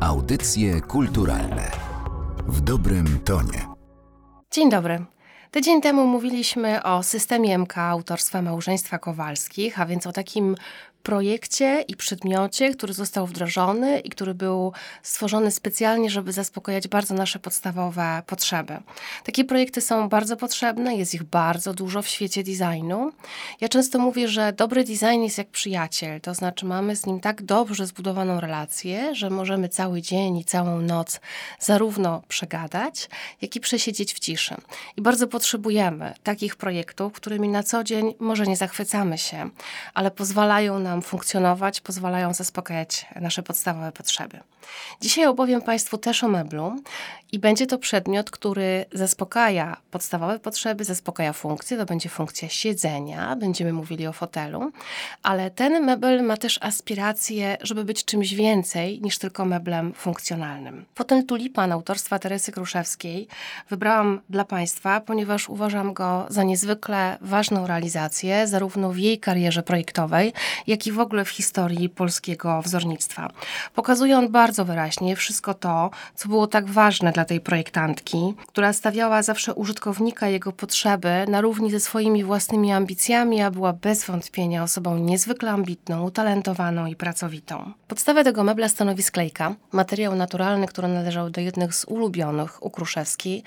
Audycje kulturalne w dobrym tonie. Dzień dobry. Tydzień temu mówiliśmy o systemie MK autorstwa małżeństwa Kowalskich, a więc o takim projekcie i przedmiocie, który został wdrożony i który był stworzony specjalnie, żeby zaspokojać bardzo nasze podstawowe potrzeby. Takie projekty są bardzo potrzebne, jest ich bardzo dużo w świecie designu. Ja często mówię, że dobry design jest jak przyjaciel, to znaczy mamy z nim tak dobrze zbudowaną relację, że możemy cały dzień i całą noc zarówno przegadać, jak i przesiedzieć w ciszy. I bardzo potrzebujemy takich projektów, którymi na co dzień może nie zachwycamy się, ale pozwalają nam nam funkcjonować, pozwalają zaspokajać nasze podstawowe potrzeby. Dzisiaj opowiem Państwu też o meblu i będzie to przedmiot, który zaspokaja podstawowe potrzeby, zaspokaja funkcję. To będzie funkcja siedzenia, będziemy mówili o fotelu, ale ten mebel ma też aspiracje, żeby być czymś więcej niż tylko meblem funkcjonalnym. Fotel tulipan autorstwa Teresy Kruszewskiej wybrałam dla Państwa, ponieważ uważam go za niezwykle ważną realizację, zarówno w jej karierze projektowej, jak i w ogóle w historii polskiego wzornictwa. Pokazuje on bardzo wyraźnie wszystko to, co było tak ważne dla tej projektantki, która stawiała zawsze użytkownika, jego potrzeby na równi ze swoimi własnymi ambicjami, a była bez wątpienia osobą niezwykle ambitną, utalentowaną i pracowitą. Podstawę tego mebla stanowi sklejka, materiał naturalny, który należał do jednych z ulubionych u Kruszewskiej.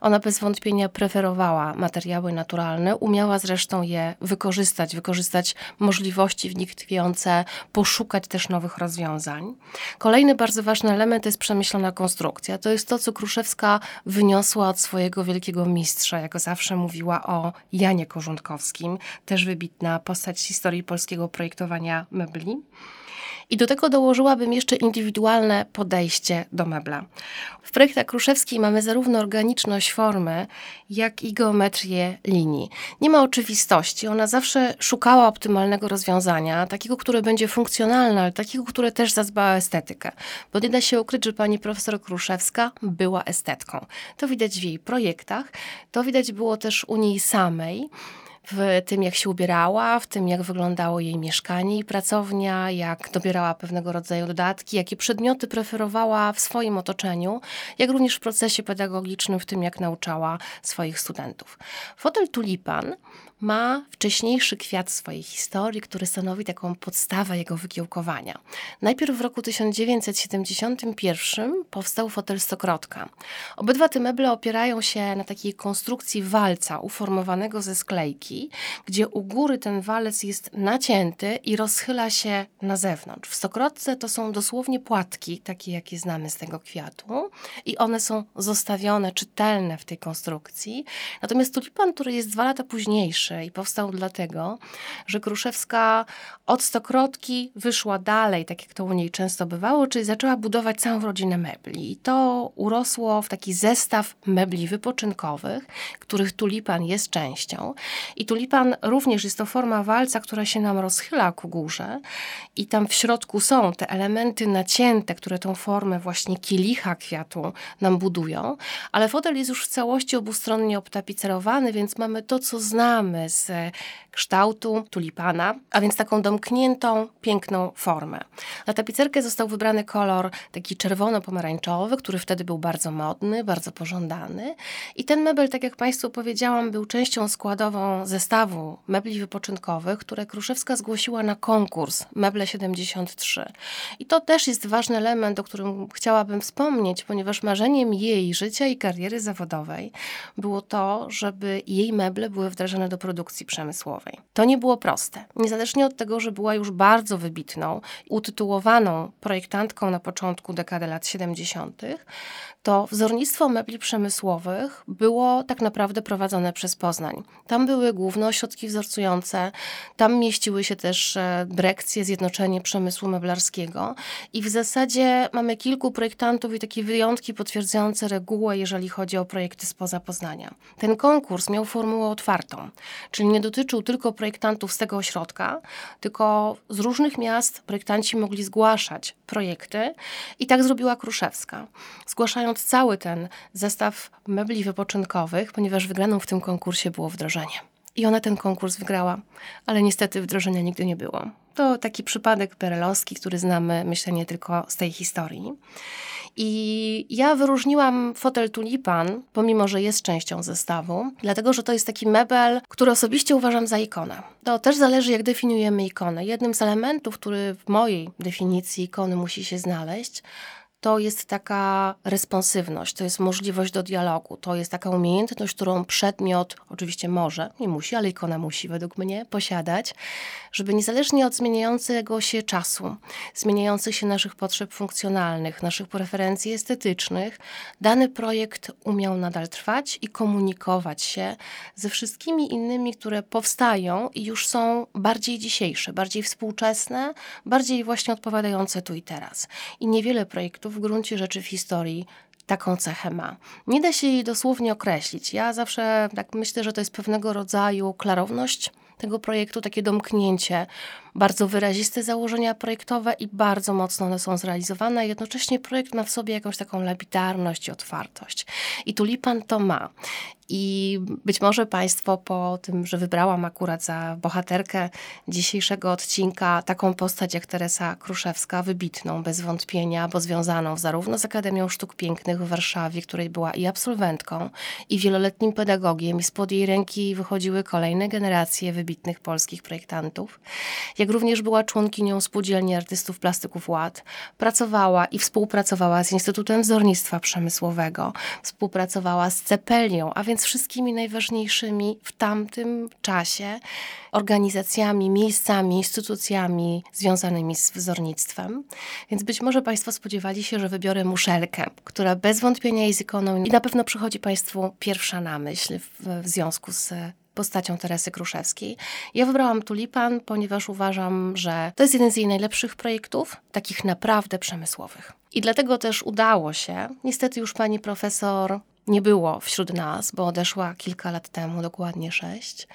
Ona bez wątpienia preferowała materiały naturalne, umiała zresztą je wykorzystać, wykorzystać możliwości w nich tkwiące, poszukać też nowych rozwiązań. Kolejny bardzo ważny element jest przemyślana konstrukcja. To jest to, co Kruszewska wyniosła od swojego wielkiego mistrza, jako zawsze mówiła o Janie Korządkowskim, też wybitna postać historii polskiego projektowania mebli. I do tego dołożyłabym jeszcze indywidualne podejście do mebla. W projektach Kruszewskiej mamy zarówno organiczność formy, jak i geometrię linii. Nie ma oczywistości. Ona zawsze szukała optymalnego rozwiązania, takiego, które będzie funkcjonalne, ale takiego, które też zadba o estetykę. Bo nie da się ukryć, że pani profesor Kruszewska była estetką. To widać w jej projektach, to widać było też u niej samej w tym, jak się ubierała, w tym, jak wyglądało jej mieszkanie i pracownia, jak dobierała pewnego rodzaju dodatki, jakie przedmioty preferowała w swoim otoczeniu, jak również w procesie pedagogicznym, w tym, jak nauczała swoich studentów. Fotel tulipan ma wcześniejszy kwiat swojej historii, który stanowi taką podstawę jego wykiełkowania. Najpierw w roku 1971 powstał fotel Stokrotka. Obydwa te meble opierają się na takiej konstrukcji walca uformowanego ze sklejki, gdzie u góry ten walec jest nacięty i rozchyla się na zewnątrz. W Stokrotce to są dosłownie płatki, takie jakie znamy z tego kwiatu i one są zostawione, czytelne w tej konstrukcji. Natomiast tulipan, który jest dwa lata późniejszy, i powstał dlatego, że Kruszewska od Stokrotki wyszła dalej, tak jak to u niej często bywało, czyli zaczęła budować całą rodzinę mebli. I to urosło w taki zestaw mebli wypoczynkowych, których tulipan jest częścią. I tulipan również jest to forma walca, która się nam rozchyla ku górze i tam w środku są te elementy nacięte, które tą formę właśnie kielicha kwiatu nam budują, ale fotel jest już w całości obustronnie obtapicerowany, więc mamy to, co znamy z kształtu tulipana, a więc taką domkniętą, piękną formę. Na tapicerkę został wybrany kolor taki czerwono-pomarańczowy, który wtedy był bardzo modny, bardzo pożądany. I ten mebel, tak jak Państwu powiedziałam, był częścią składową zestawu mebli wypoczynkowych, które Kruszewska zgłosiła na konkurs Meble 73. I to też jest ważny element, o którym chciałabym wspomnieć, ponieważ marzeniem jej życia i kariery zawodowej było to, żeby jej meble były wdrażane do produkcji przemysłowej. To nie było proste. Niezależnie od tego, że była już bardzo wybitną, utytułowaną projektantką na początku dekady lat 70., to wzornictwo mebli przemysłowych było tak naprawdę prowadzone przez Poznań. Tam były główne ośrodki wzorcujące, tam mieściły się też e, dyrekcje, zjednoczenie przemysłu meblarskiego i w zasadzie mamy kilku projektantów i takie wyjątki potwierdzające regułę, jeżeli chodzi o projekty spoza Poznania. Ten konkurs miał formułę otwartą, czyli nie dotyczył tylko projektantów z tego ośrodka, tylko z różnych miast projektanci mogli zgłaszać projekty i tak zrobiła Kruszewska. Zgłaszając cały ten zestaw mebli wypoczynkowych, ponieważ wygraną w tym konkursie było wdrożenie. i ona ten konkurs wygrała, ale niestety wdrożenia nigdy nie było. To taki przypadek perelowski, który znamy, myślę, nie tylko z tej historii. I ja wyróżniłam fotel tulipan, pomimo że jest częścią zestawu, dlatego że to jest taki mebel, który osobiście uważam za ikonę. To też zależy, jak definiujemy ikonę. Jednym z elementów, który w mojej definicji ikony musi się znaleźć, to jest taka responsywność, to jest możliwość do dialogu, to jest taka umiejętność, którą przedmiot oczywiście może, nie musi, ale ikona musi według mnie posiadać, żeby niezależnie od zmieniającego się czasu, zmieniających się naszych potrzeb funkcjonalnych, naszych preferencji estetycznych, dany projekt umiał nadal trwać i komunikować się ze wszystkimi innymi, które powstają i już są bardziej dzisiejsze, bardziej współczesne, bardziej właśnie odpowiadające tu i teraz. I niewiele projektów w gruncie rzeczy w historii taką cechę ma. Nie da się jej dosłownie określić. Ja zawsze tak myślę, że to jest pewnego rodzaju klarowność tego projektu, takie domknięcie, bardzo wyraziste założenia projektowe i bardzo mocno one są zrealizowane. Jednocześnie projekt ma w sobie jakąś taką lapidarność i otwartość. I tulipan to ma. I być może Państwo po tym, że wybrałam akurat za bohaterkę dzisiejszego odcinka taką postać jak Teresa Kruszewska, wybitną bez wątpienia, bo związaną zarówno z Akademią Sztuk Pięknych w Warszawie, której była i absolwentką, i wieloletnim pedagogiem, i spod jej ręki wychodziły kolejne generacje wybitnych polskich projektantów, jak również była członkinią Spółdzielni Artystów Plastyków Ład. Pracowała i współpracowała z Instytutem Wzornictwa Przemysłowego, współpracowała z Cepelią, a więc wszystkimi najważniejszymi w tamtym czasie organizacjami, miejscami, instytucjami związanymi z wzornictwem. Więc być może Państwo spodziewali się, że wybiorę muszelkę, która bez wątpienia jest ikoną i na pewno przychodzi Państwu pierwsza na myśl w, w związku z postacią Teresy Kruszewskiej. Ja wybrałam Tulipan, ponieważ uważam, że to jest jeden z jej najlepszych projektów, takich naprawdę przemysłowych. I dlatego też udało się, niestety już pani profesor nie było wśród nas, bo odeszła kilka lat temu, dokładnie sześć,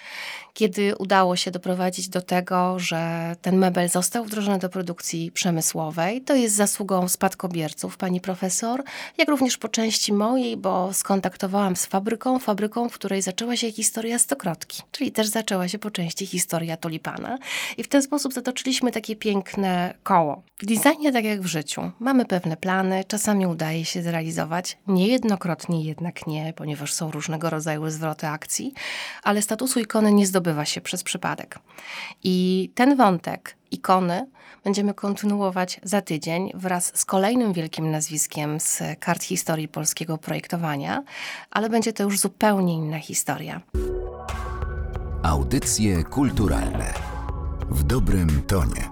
kiedy udało się doprowadzić do tego, że ten mebel został wdrożony do produkcji przemysłowej. To jest zasługą spadkobierców, pani profesor, jak również po części mojej, bo skontaktowałam z fabryką, fabryką, w której zaczęła się historia stokrotki, czyli też zaczęła się po części historia tulipana. I w ten sposób zatoczyliśmy takie piękne koło. W designie, tak jak w życiu, mamy pewne plany, czasami udaje się zrealizować, niejednokrotnie jednak nie, ponieważ są różnego rodzaju zwroty akcji, ale statusu ikony nie zdobywa się przez przypadek. I ten wątek ikony będziemy kontynuować za tydzień wraz z kolejnym wielkim nazwiskiem z kart historii polskiego projektowania, ale będzie to już zupełnie inna historia. Audycje kulturalne w dobrym tonie.